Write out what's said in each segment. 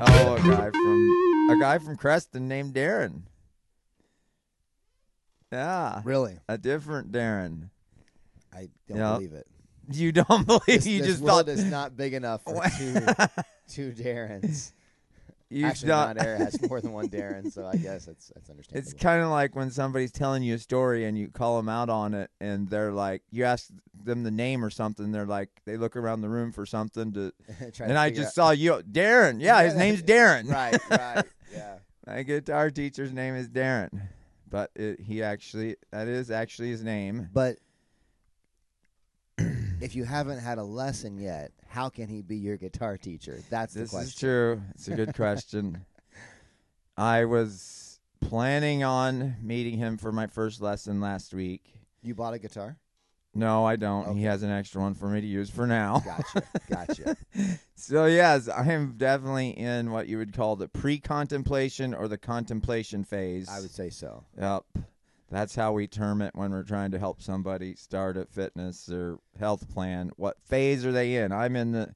Oh, a guy from a guy from Creston named Darren. Yeah, Really? a different Darren. I don't Yep. believe it. You don't believe This, you this just world thought is not big enough for two two Darrens. You Actually, Mount Ayr has more than one Darren, so I guess that's that's understandable. It's kind of like when somebody's telling you a story and you call them out on it, and they're like, you ask them the name or something. They're like, they look around the room for something to, Try to and I just saw you, Darren. Yeah, his name's Darren. right, right, yeah. My guitar teacher's name is Darren, but it, he actually that is actually his name. But if you haven't had a lesson yet, how can he be your guitar teacher? That's This the question. is true. It's a good question. I was planning on meeting him for my first lesson last week. You bought a guitar? No, I don't. Okay. He has an extra one for me to use for now. Gotcha, gotcha. So yes, I am definitely in what you would call the pre-contemplation or the contemplation phase. I would say so. Yep. That's how we term it when we're trying to help somebody start a fitness or health plan. What phase are they in? I'm in the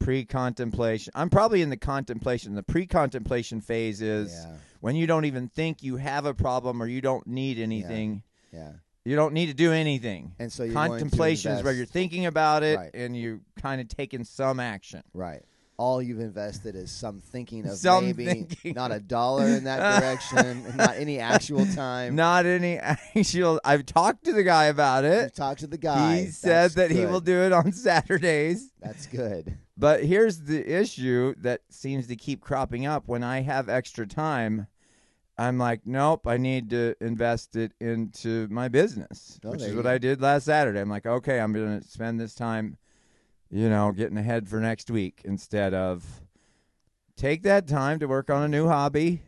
pre-contemplation. I'm probably in the contemplation. The pre-contemplation phase is Yeah, when you don't even think you have a problem or you don't need anything. yeah. You don't need to do anything. And so you're going to Contemplation is where you're thinking about it Right. and you're kind of taking some action. Right. All you've invested is some thinking of Some maybe thinking. not a dollar in that direction, and not any actual time. Not any actual. I've talked to the guy about You it. talk to the guy. He said That's that he good. will do it on Saturdays. That's good. But here's the issue that seems to keep cropping up when I have extra time. I'm like, nope, I need to invest it into my business, Oh, which there is you what go. I did last Saturday. I'm like, okay, I'm going to spend this time, you know, getting ahead for next week instead of take that time to work on a new hobby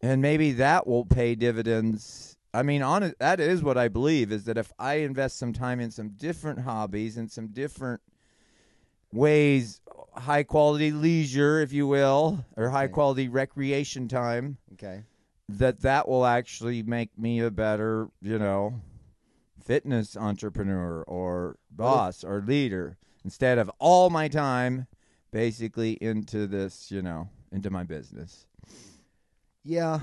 and maybe that will pay dividends. I mean, on that is what I believe is that if I invest some time in some different hobbies and some different ways, high quality leisure, if you will, or high Okay. quality recreation time, Okay. that that will actually make me a better, you know, fitness entrepreneur or boss or leader instead of all my time basically into this, you know, into my business. Yeah,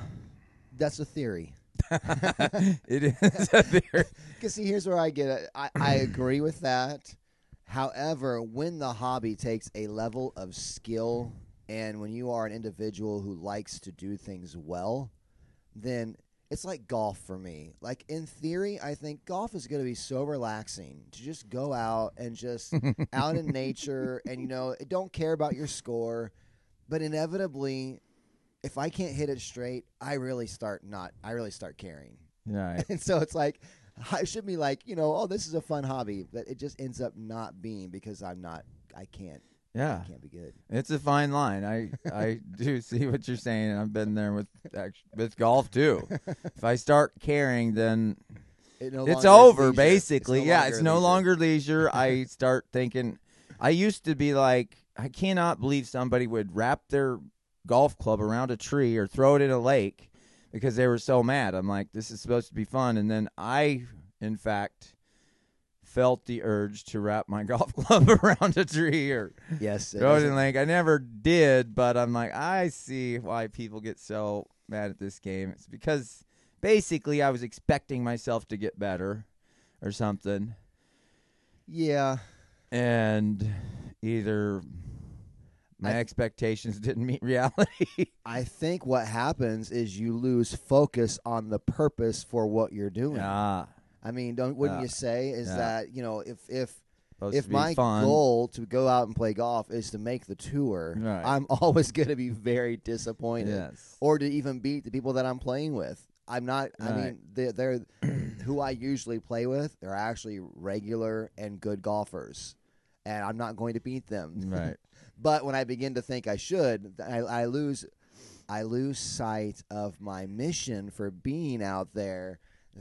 that's a theory. it is a very Because see, here's where I get it. I, I agree with that. However, when the hobby takes a level of skill, and when you are an individual who likes to do things well, then it's like golf for me. Like in theory, I think golf is going to be so relaxing to just go out and just out in nature, and you know, don't care about your score. But inevitably, if I can't hit it straight, I really start not. I really start caring. right. And so it's like I should be like, you know, oh, this is a fun hobby, but it just ends up not being because I'm not. I can't. Yeah. Can't be good. It's a fine line. I I do see what you're saying. and I've been there with with golf too. if I start caring, then It no it's over. Basically, no yeah, it's no leisure. longer leisure. I start thinking. I used to be like, I cannot believe somebody would wrap their golf club around a tree or throw it in a lake because they were so mad. I'm like, this is supposed to be fun, and then I, in fact. Felt the urge to wrap my golf club around a tree or Yes. Throw it in Lake. I never did, but I'm like, I see why people get so mad at this game. It's because basically I was expecting myself to get better or something, Yeah. and either my I- expectations didn't meet reality. I think what happens is you lose focus on the purpose for what you're doing. ah, I mean, don't wouldn't Yeah. you say is Yeah. that you know if if supposed if my fun. goal to go out and play golf is to make the tour, Right. I'm always going to be very disappointed. yes, or to even beat the people that I'm playing with. I'm not. I mean, they're, they're who I usually play with. They're actually regular and good golfers, and I'm not going to beat them. right, but when I begin to think I should, I, I lose. I lose sight of my mission for being out there.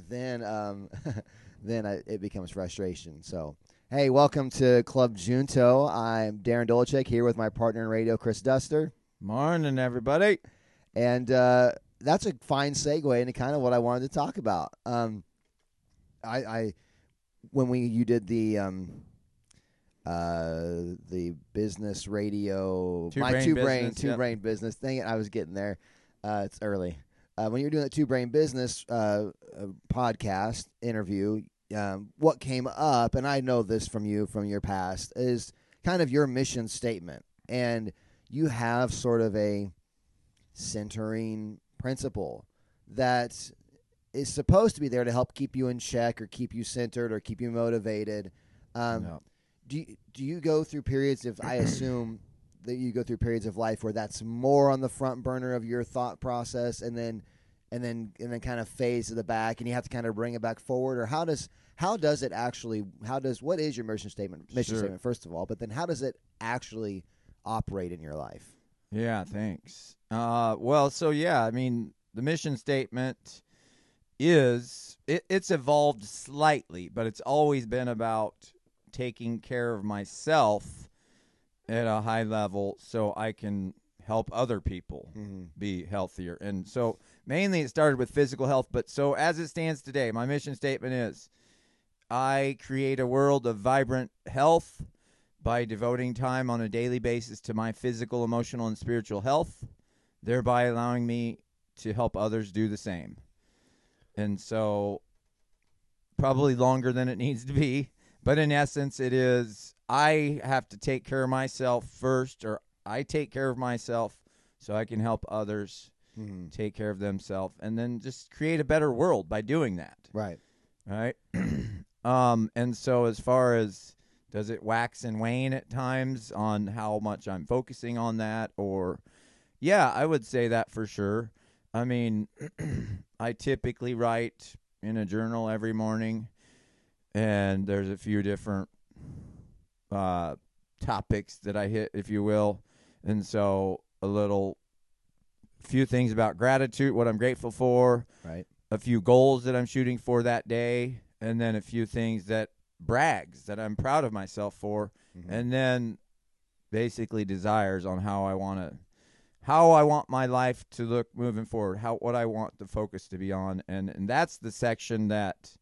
Then, um, then I, it becomes frustration. So, hey, welcome to Club Junto. I'm Darin Dolachek here with my partner in radio, Chris Duster. Morning, everybody. And uh, that's a fine segue into kind of what I wanted to talk about. Um, I, I when we you did the um, uh, the business radio, Two my brain two brain, business, two yep. brain business thing. I was getting there. Uh, it's early. Uh, when you were doing that two brain business uh, uh, podcast interview, um, what came up, and I know this from you from your past, is kind of your mission statement, and you have sort of a centering principle that is supposed to be there to help keep you in check or keep you centered or keep you motivated. Um, Yep. do you, do you go through periods of I assume that you go through periods of life where that's more on the front burner of your thought process and then and then and then kind of phase to the back and you have to kind of bring it back forward or how does how does it actually how does what is your mission statement mission Sure. statement first of all but then how does it actually operate in your life Yeah, thanks. Uh, well, so yeah, I mean, the mission statement is it, it's evolved slightly, but it's always been about taking care of myself at a high level so I can help other people mm-hmm. be healthier. And so mainly it started with physical health, but so as it stands today, my mission statement is I create a world of vibrant health by devoting time on a daily basis to my physical, emotional, and spiritual health, thereby allowing me to help others do the same. And so probably longer than it needs to be, but in essence it is I have to take care of myself first or I take care of myself so I can help others Mm-hmm. take care of themselves and then just create a better world by doing that. Right. Right? Um and so as far as does it wax and wane at times on how much i'm focusing on that or yeah i would say that for sure. I mean i typically write in a journal every morning and there's a few different uh topics that i hit if you will. And so a little few things about gratitude what i'm grateful for. Right. A few goals that I'm shooting for that day, and then a few things that brags that I'm proud of myself for, Mhm. and then basically desires on how I want to how I want my life to look moving forward, how what I want the focus to be on, and and that's the section that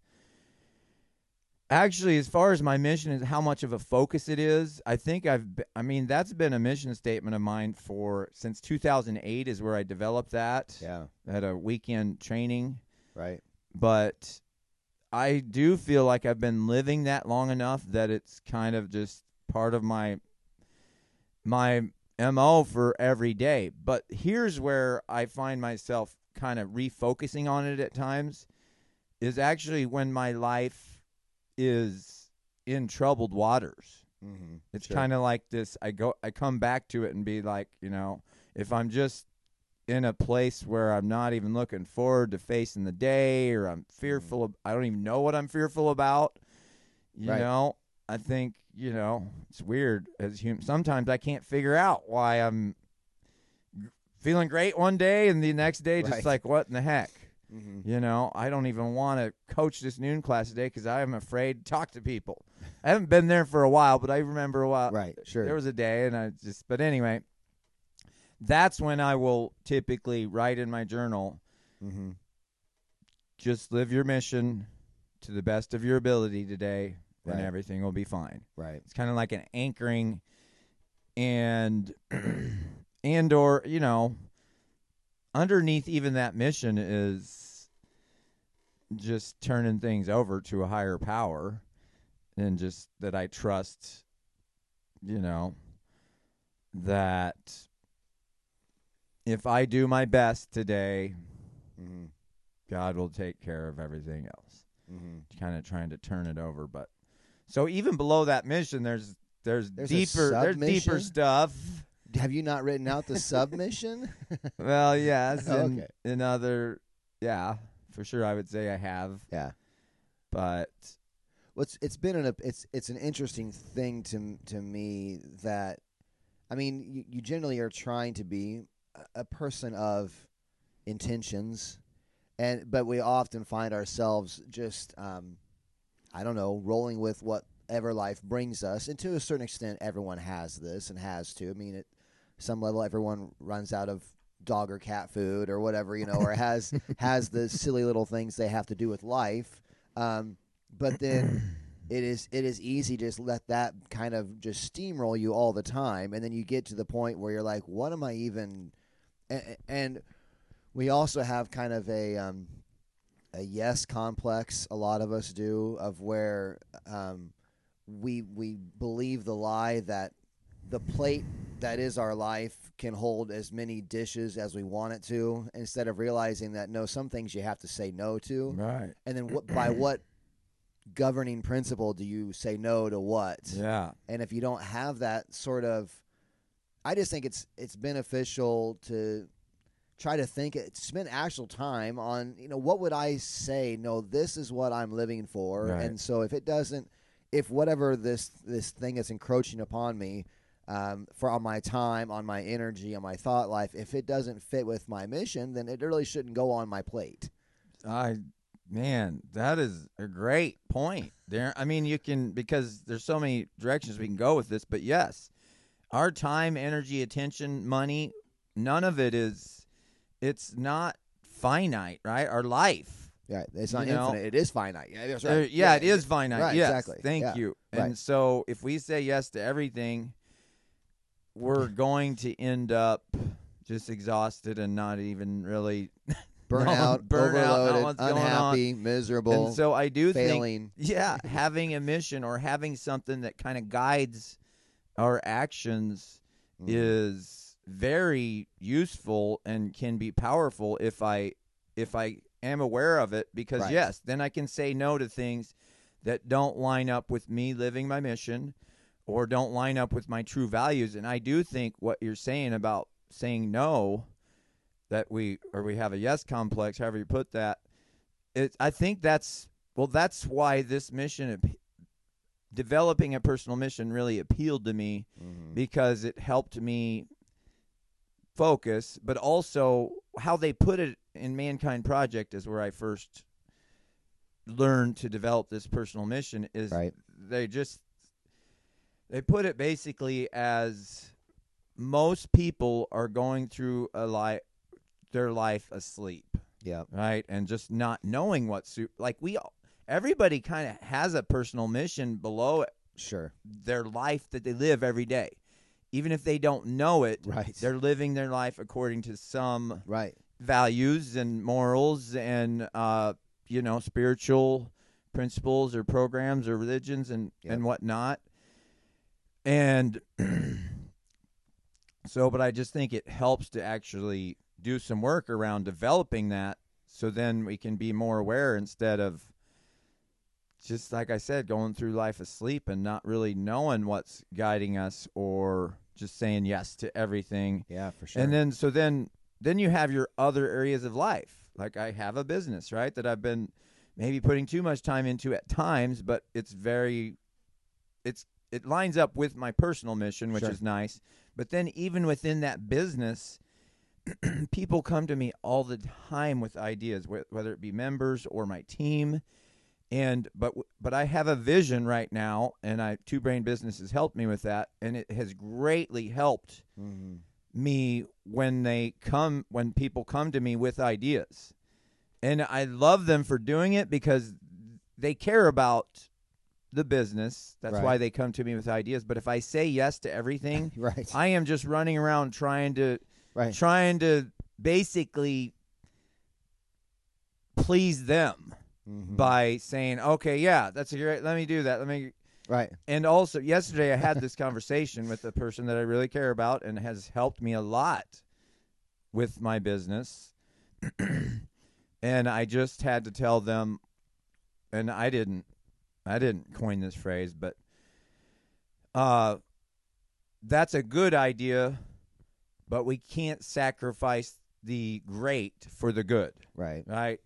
actually as far as my mission is how much of a focus it is i think i've i mean that's been a mission statement of mine for since 2008 is where i developed that. Yeah. At a weekend training. Right. But I do feel like I've been living that long enough that it's kind of just part of my my MO for every day. But here's where I find myself kind of refocusing on it at times is actually when my life is in troubled waters. mm-hmm. It's kind of like this. I go, I come back to it and be like, you know, if I'm just in a place where I'm not even looking forward to facing the day, or I'm fearful of, I don't even know what I'm fearful about. You Right. know, I think you know it's weird as human. Sometimes I can't figure out why I'm feeling great one day and the next day just Right. like what in the heck. Mm-hmm. You know, I don't even want to coach this noon class today because I am afraid to talk to people. I haven't been there for a while, but I remember a while. right sure There was a day, and I just, but anyway, that's when I will typically write in my journal mm-hmm. just live your mission to the best of your ability today, and everything will be fine. right It's kind of like an anchoring and, and, or, you know, underneath even that mission is just turning things over to a higher power and just that I trust, you know, that if I do my best today, mm-hmm. God will take care of everything else. Mm-hmm. Kind of trying to turn it over, but so even below that mission, there's there's, There's deeper there's deeper stuff. Have you not written out the submission? Well, yes, in, Okay. in other, yeah, for sure, I would say I have, yeah. But What's it's been an it's it's an interesting thing to to me that I mean you, you generally are trying to be a, person of intentions and but we often find ourselves just um, I don't know rolling with whatever life brings us and to a certain extent everyone has this and has to. I mean it some level everyone runs out of dog or cat food or whatever you know or has has the silly little things they have to do with life. Um, but then it is it is easy to just let that kind of just steamroll you all the time. And then you get to the point where you're like what am i even and, and we also have kind of a um, a yes complex a lot of us do of where um, we we believe the lie that the plate that is our life can hold as many dishes as we want it to instead of realizing that no some things you have to say no to Right. and then what by what governing principle do you say no to what Yeah. and if you don't have that sort of i just think it's it's beneficial to try to think it spend actual time on you know what would i say no this is what i'm living for Right. and so if it doesn't if whatever this this thing is encroaching upon me um, for on my time on my energy on my thought life if it doesn't fit with my mission then it really shouldn't go on my plate I man, that is a great point. There I mean you can because there's so many directions we can go with this, but yes. Our time, energy, attention, money, none of it is it's not finite, right? Our life. yeah it's not You know, infinite it is finite yeah, right. yeah, it is finite. right, yes. exactly. Thank Yeah, you. And right. so if we say yes to everything, we're going to end up just exhausted and not even really burnout, burnout, going on. unhappy, miserable, And so I do think yeah, having a mission or having something that kind of guides our actions Mhm. is very useful and can be powerful if I if I am aware of it because Right. yes, then I can say no to things that don't line up with me living my mission or don't line up with my true values and I do think what you're saying about saying no that we or we have a yes complex however you put that it I think that's well that's why this mission developing a personal mission really appealed to me Mhm. because it helped me focus, but also how they put it in Mankind Project is where I first learned to develop this personal mission is Right. they just they put it basically as most people are going through a life their life asleep Yeah. right and just not knowing what su- like we all everybody kind of has a personal mission below it. Sure. their life that they live every day. Even if they don't know it, Right. they're living their life according to some Right. values and morals and uh, you know spiritual principles or programs or religions and Yep. and whatnot. And so, but I just think it helps to actually do some work around developing that, so then we can be more aware instead of just like I said, going through life asleep and not really knowing what's guiding us or just saying yes to everything. Yeah, for sure. And then so then then you have your other areas of life. Like I have a business, right, that I've been maybe putting too much time into at times, but it's very it's it lines up with my personal mission, which Sure. is nice. But then even within that business, people come to me all the time with ideas, wh- whether it be members or my team. And but but I have a vision right now, and I Two Brain Business has helped me with that, and it has greatly helped Mhm. me when they come when people come to me with ideas and i love them for doing it because they care about the business that's Right. why they come to me with ideas but if i say yes to everything Right. i am just running around trying to right. trying to basically please them Mhm. by saying okay yeah that's a great let me do that let me Right. and also, yesterday I had this conversation with a person that I really care about and has helped me a lot with my business. and I just had to tell them and I didn't I didn't coin this phrase, but uh that's a good idea, but we can't sacrifice the great for the good Right. right?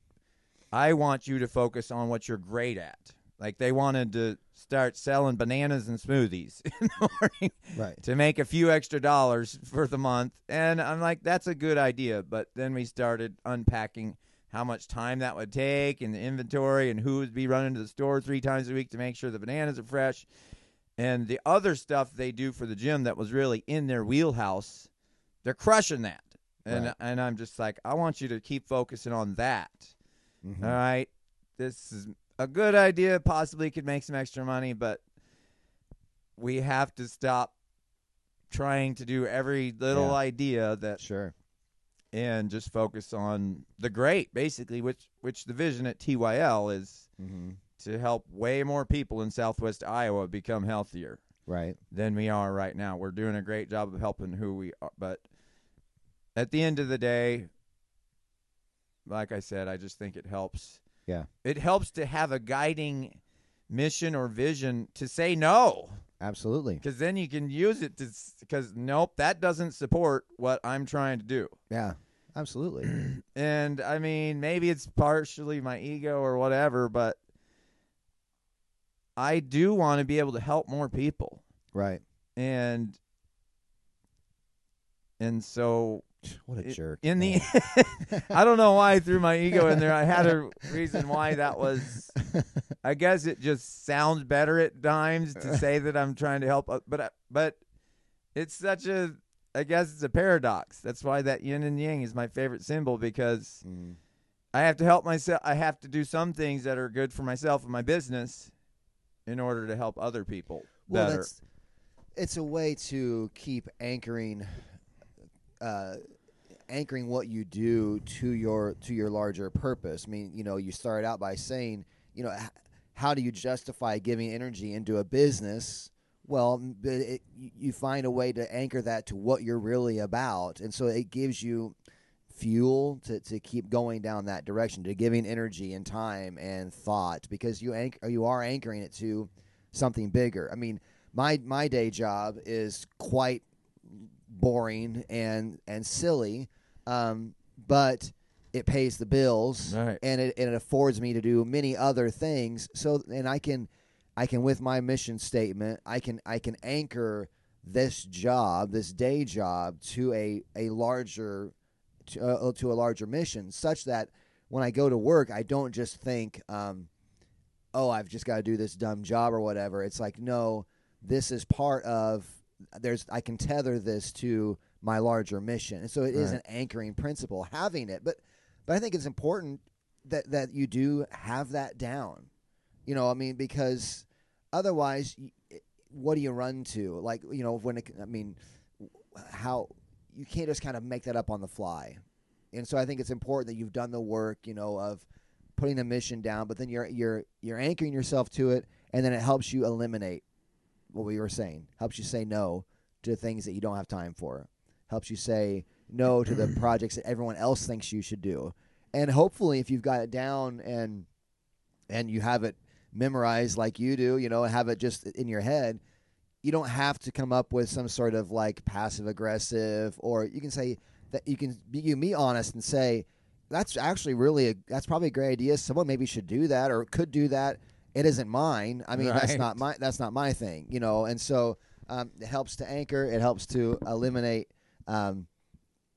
I want you to focus on what you're great at. Like they wanted to start selling bananas and smoothies in the morning Right. to make a few extra dollars for the month. And I'm like, that's a good idea. But then we started unpacking how much time that would take and the inventory and who would be running to the store three times a week to make sure the bananas are fresh. And the other stuff they do for the gym that was really in their wheelhouse they're crushing that. And Right. and I'm just like, I want you to keep focusing on that. Mhm. All right. This is a good idea, possibly could make some extra money, but we have to stop trying to do every little Yeah. idea that Sure. And just focus on the great, basically, which which the vision at TYL is Mm-hmm. to help way more people in Southwest Iowa become healthier Right. than we are right now. We're doing a great job of helping who we are, but at the end of the day, like I said, I just think it helps. Yeah. It helps to have a guiding mission or vision to say no Absolutely. because then you can use it to because nope that doesn't support what i'm trying to do Yeah. Absolutely. and i mean maybe it's partially my ego or whatever but i do want to be able to help more people right. and and so What a jerk. in the i don't know why i threw my ego in there i had a reason why that was i guess it just sounds better at times to say that i'm trying to help but but it's such a i guess it's a paradox that's why that yin and yang is my favorite symbol because Mhm. i have to help myself i have to do some things that are good for myself and my business in order to help other people Well, better that's it's a way to keep anchoring, uh, anchoring what you do to your to your larger purpose. I mean, you know, you start out by saying, you know, how do you justify giving energy into a business? Well, it, you- find a way to anchor that to what you're really about, and so it gives you fuel to, to keep going down that direction, to giving energy and time and thought, because you anch- you are anchoring it to something bigger. I mean, my my day job is quite boring and and silly, um, but it pays the bills Right. and it, and it affords me to do many other things. So and I can I can with my mission statement I can I can anchor this job this day job to a a larger to, uh, to a larger mission such that when I go to work I don't just think um, oh I've just got to do this dumb job or whatever it's like no this is part of there's I can tether this to my larger mission. And so it is Right. an anchoring principle having it. But but I think it's important that that you do have that down. You know I mean because otherwise what do you run to? Like you know when it, I mean how you can't just kind of make that up on the fly. And so I think it's important that you've done the work you know of putting a mission down but then you're you're you're anchoring yourself to it and then it helps you eliminate what we were saying. Helps you say no to things that you don't have time for. Helps you say no to the projects that everyone else thinks you should do. And hopefully if you've got it down and and you have it memorized like you do you know have it just in your head you don't have to come up with some sort of like passive aggressive or you can say that you can be you be honest and say that's actually really a, that's probably a great idea. Someone maybe should do that or could do that it isn't mine i mean that's not my that's not my thing you know and so um, it helps to anchor it helps to eliminate um,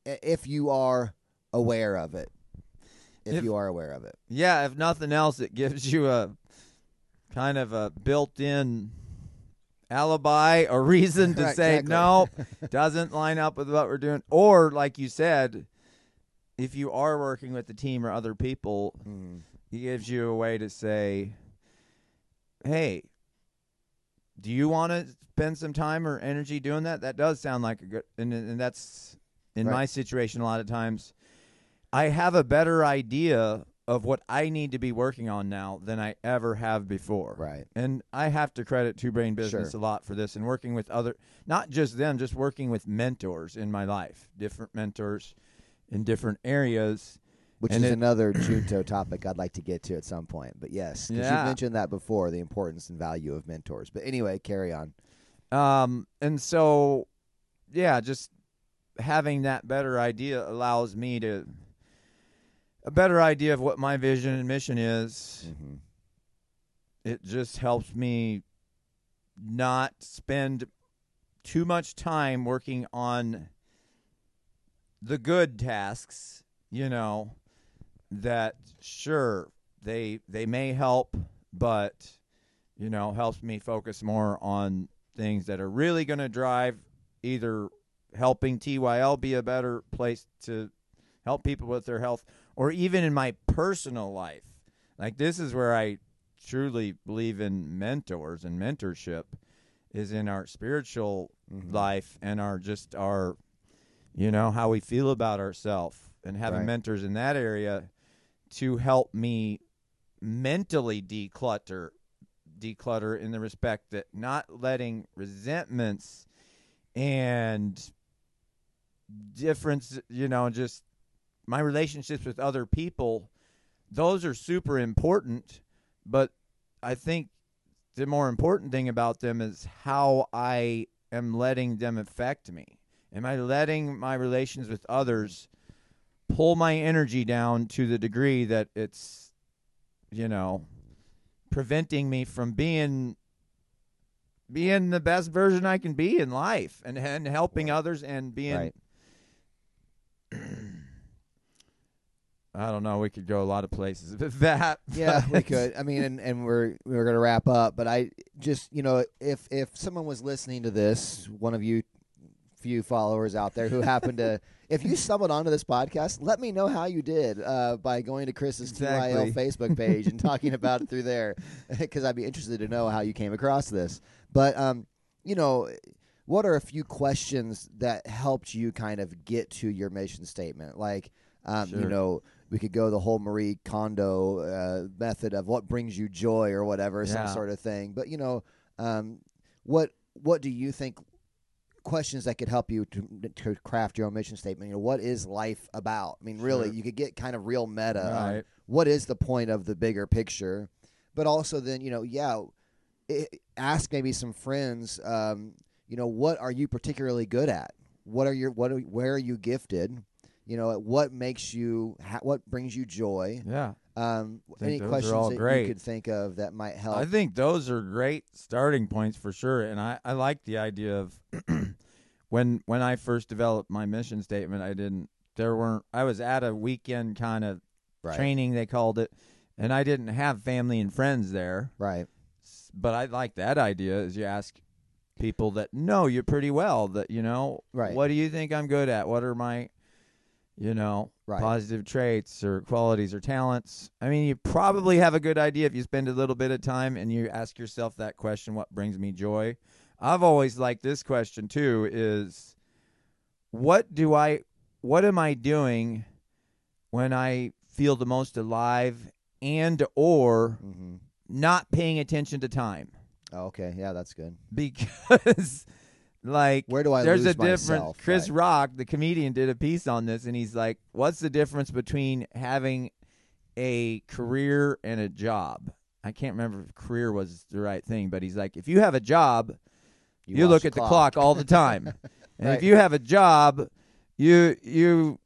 if you are aware of it if, If- you are aware of it Yeah, if nothing else, it gives you a kind of a built-in alibi or reason to Right, say exactly. no, doesn't line up with what we're doing. Or like you said, if you are working with the team or other people, mm. it gives you a way to say, "Hey, do you want to spend some time or energy doing that?" That does sound like a good, and and that's in Right. my situation a lot of times. I have a better idea of what I need to be working on now than I ever have before. right And I have to credit Two Brain Business Sure. a lot for this and working with other, not just them, just working with mentors in my life, different mentors in different areas. Which And is it- another Junto topic I'd like to get to at some point. But yes, Yeah. you've mentioned that before, the importance and value of mentors. But anyway, carry on. Um, and so, yeah, just having that better idea allows me to a better idea of what my vision and mission is. Mm-hmm. It just helps me not spend too much time working on the good tasks, you know, that sure they they may help, but you know, helps me focus more on things that are really going to drive either helping TYL be a better place to help people with their health, or even in my personal life. Like this is where I truly believe in mentors and mentorship is in our spiritual Mhm. life and our just our you know how we feel about ourselves and having Right. mentors in that area to help me mentally declutter declutter in the respect that not letting resentments and difference you know just my relationships with other people those are super important but i think the more important thing about them is how i am letting them affect me. Am i letting my relations with others pull my energy down to the degree that it's you know preventing me from being being the best version I can be in life and and helping others and being Right. I don't know, we could go a lot of places with that. Yeah, we could. I mean, and, and we're we're gonna wrap up, but I just you know if if someone was listening to this, one of you few followers out there who happen to, if you stumbled onto this podcast, let me know how you did uh, by going to Chris's Exactly. TYL Facebook page and talking about it through there, because I'd be interested to know how you came across this. But um, you know. What are a few questions that helped you kind of get to your mission statement? Like, um, you know, we could go the whole Marie Kondo uh, method of what brings you joy or whatever, some sort of thing. But you know, um, what what do you think? Questions that could help you to, to craft your own mission statement. You know, what is life about? I mean, really, Sure. you could get kind of real meta. Right. what is the point of the bigger picture? But also, then you know, yeah, i ask maybe some friends. Um, you know, what are you particularly good at? What are your what? Are, where are you gifted? You know, what makes you? Ha- what brings you joy? Yeah. Um, any questions that great. you could think of that might help? I think those are great starting points for sure, and I, I like the idea of when when I first developed my mission statement. I didn't there weren't I was at a weekend kind of right, training they called it, and I didn't have family and friends there. right, But I like that idea. Is you ask people that know you pretty well that you know Right. what do you think I'm good at? What are my you know Right. positive traits or qualities or talents? I mean, you probably have a good idea if you spend a little bit of time and you ask yourself that question, what brings me joy? I've always liked this question too is what do I what am I doing when I feel the most alive and or hmm not paying attention to time Oh, okay, yeah, that's good. because like Where do I there's a difference myself? chris Right. rock the comedian did a piece on this and he's like what's the difference between having a career and a job i can't remember if career was the right thing but he's like if you have a job you, watch look at the clock all the time and Right. if you have a job you you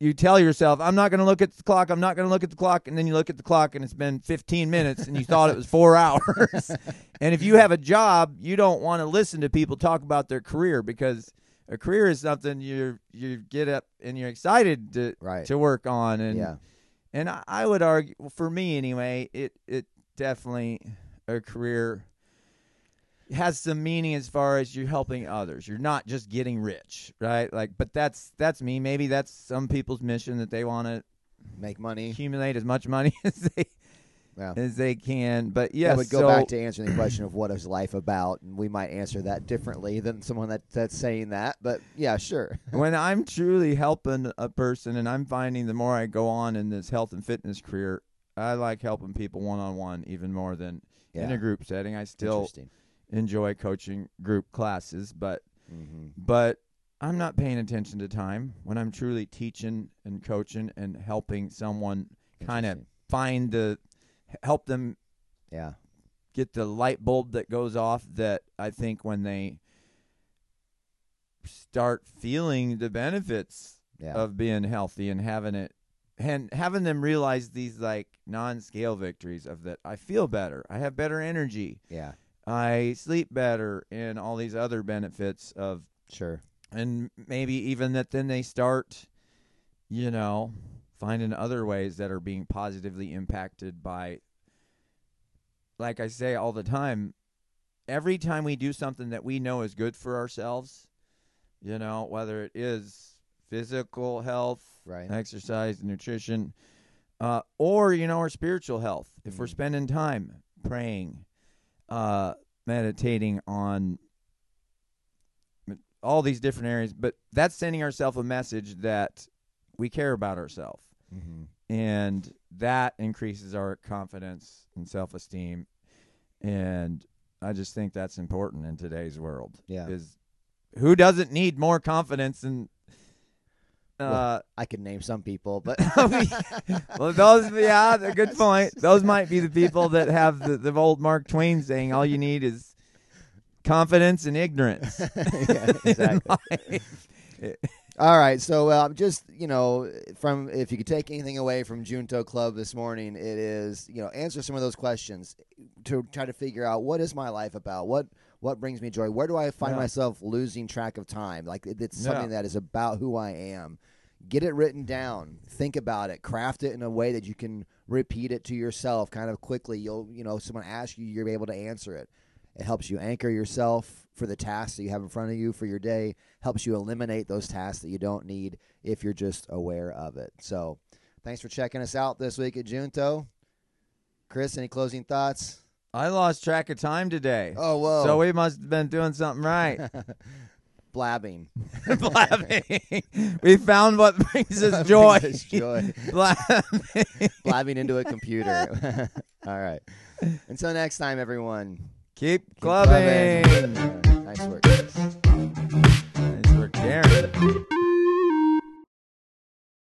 you tell yourself i'm not going to look at the clock i'm not going to look at the clock and then you look at the clock and it's been 15 minutes and you thought it was four hours and if you have a job you don't want to listen to people talk about their career because a career is something you you get up and you're excited to Right. to work on and yeah. and I, I would argue for me anyway it it definitely a career has some meaning as far as you're helping others you're not just getting rich right like but that's that's me maybe that's some people's mission that they want to Make money. accumulate as much money as they Yeah. as they can but Yeah, yes but go so, back to answering the question of what is life about, and we might answer that differently than someone that that's saying that. But yeah, sure. when I'm truly helping a person and I'm finding the more I go on in this health and fitness career, I like helping people one on one even more than in a group setting. I still Interesting. Enjoy coaching group classes, but hmm but I'm not paying attention to time when I'm truly teaching and coaching and helping someone kind of find the help them Yeah. get the light bulb that goes off that I think when they start feeling the benefits Yeah. of being healthy and having it and having them realize these like non-scale victories of that I feel better, I have better energy, yeah. I sleep better and all these other benefits of Sure. and maybe even that then they start you know finding other ways that are being positively impacted by like I say all the time every time we do something that we know is good for ourselves You know, whether it is physical health, Right. exercise, nutrition, uh, or you know, our spiritual health. If we're Mhm. spending time praying, uh, meditating on all these different areas, but that's sending ourselves a message that we care about ourselves, Mm-hmm. and that increases our confidence and self-esteem. And I just think that's important in today's world. Yeah. Is who doesn't need more confidence and uh, I could name some people, but well, those, yeah, a good point. Those might be the people that have the, the old Mark Twain saying, "All you need is confidence and ignorance." Yeah, exactly. All right, so uh, just you know, from if you could take anything away from Junto Club this morning, it is you know answer some of those questions to try to figure out what is my life about, what what brings me joy, where do I find Yeah. myself losing track of time? Like it- it's Yeah. something that is about who I am. Get it written down, think about it, craft it in a way that you can repeat it to yourself kind of quickly. You'll you know someone asks you, you're able to answer it. It helps you anchor yourself for the tasks that you have in front of you for your day. Helps you eliminate those tasks that you don't need if you're just aware of it. So, thanks for checking us out this week at Junto. Chris, any closing thoughts? I lost track of time today, Oh, whoa. so we must have been doing something right. Blabbing. Blabbing. we found what brings us joy. Brings us joy. Blabbing. Blabbing into a computer. All right. Until next time, everyone. Keep Keep clubbing. clubbing. Nice work. Nice work, Darin.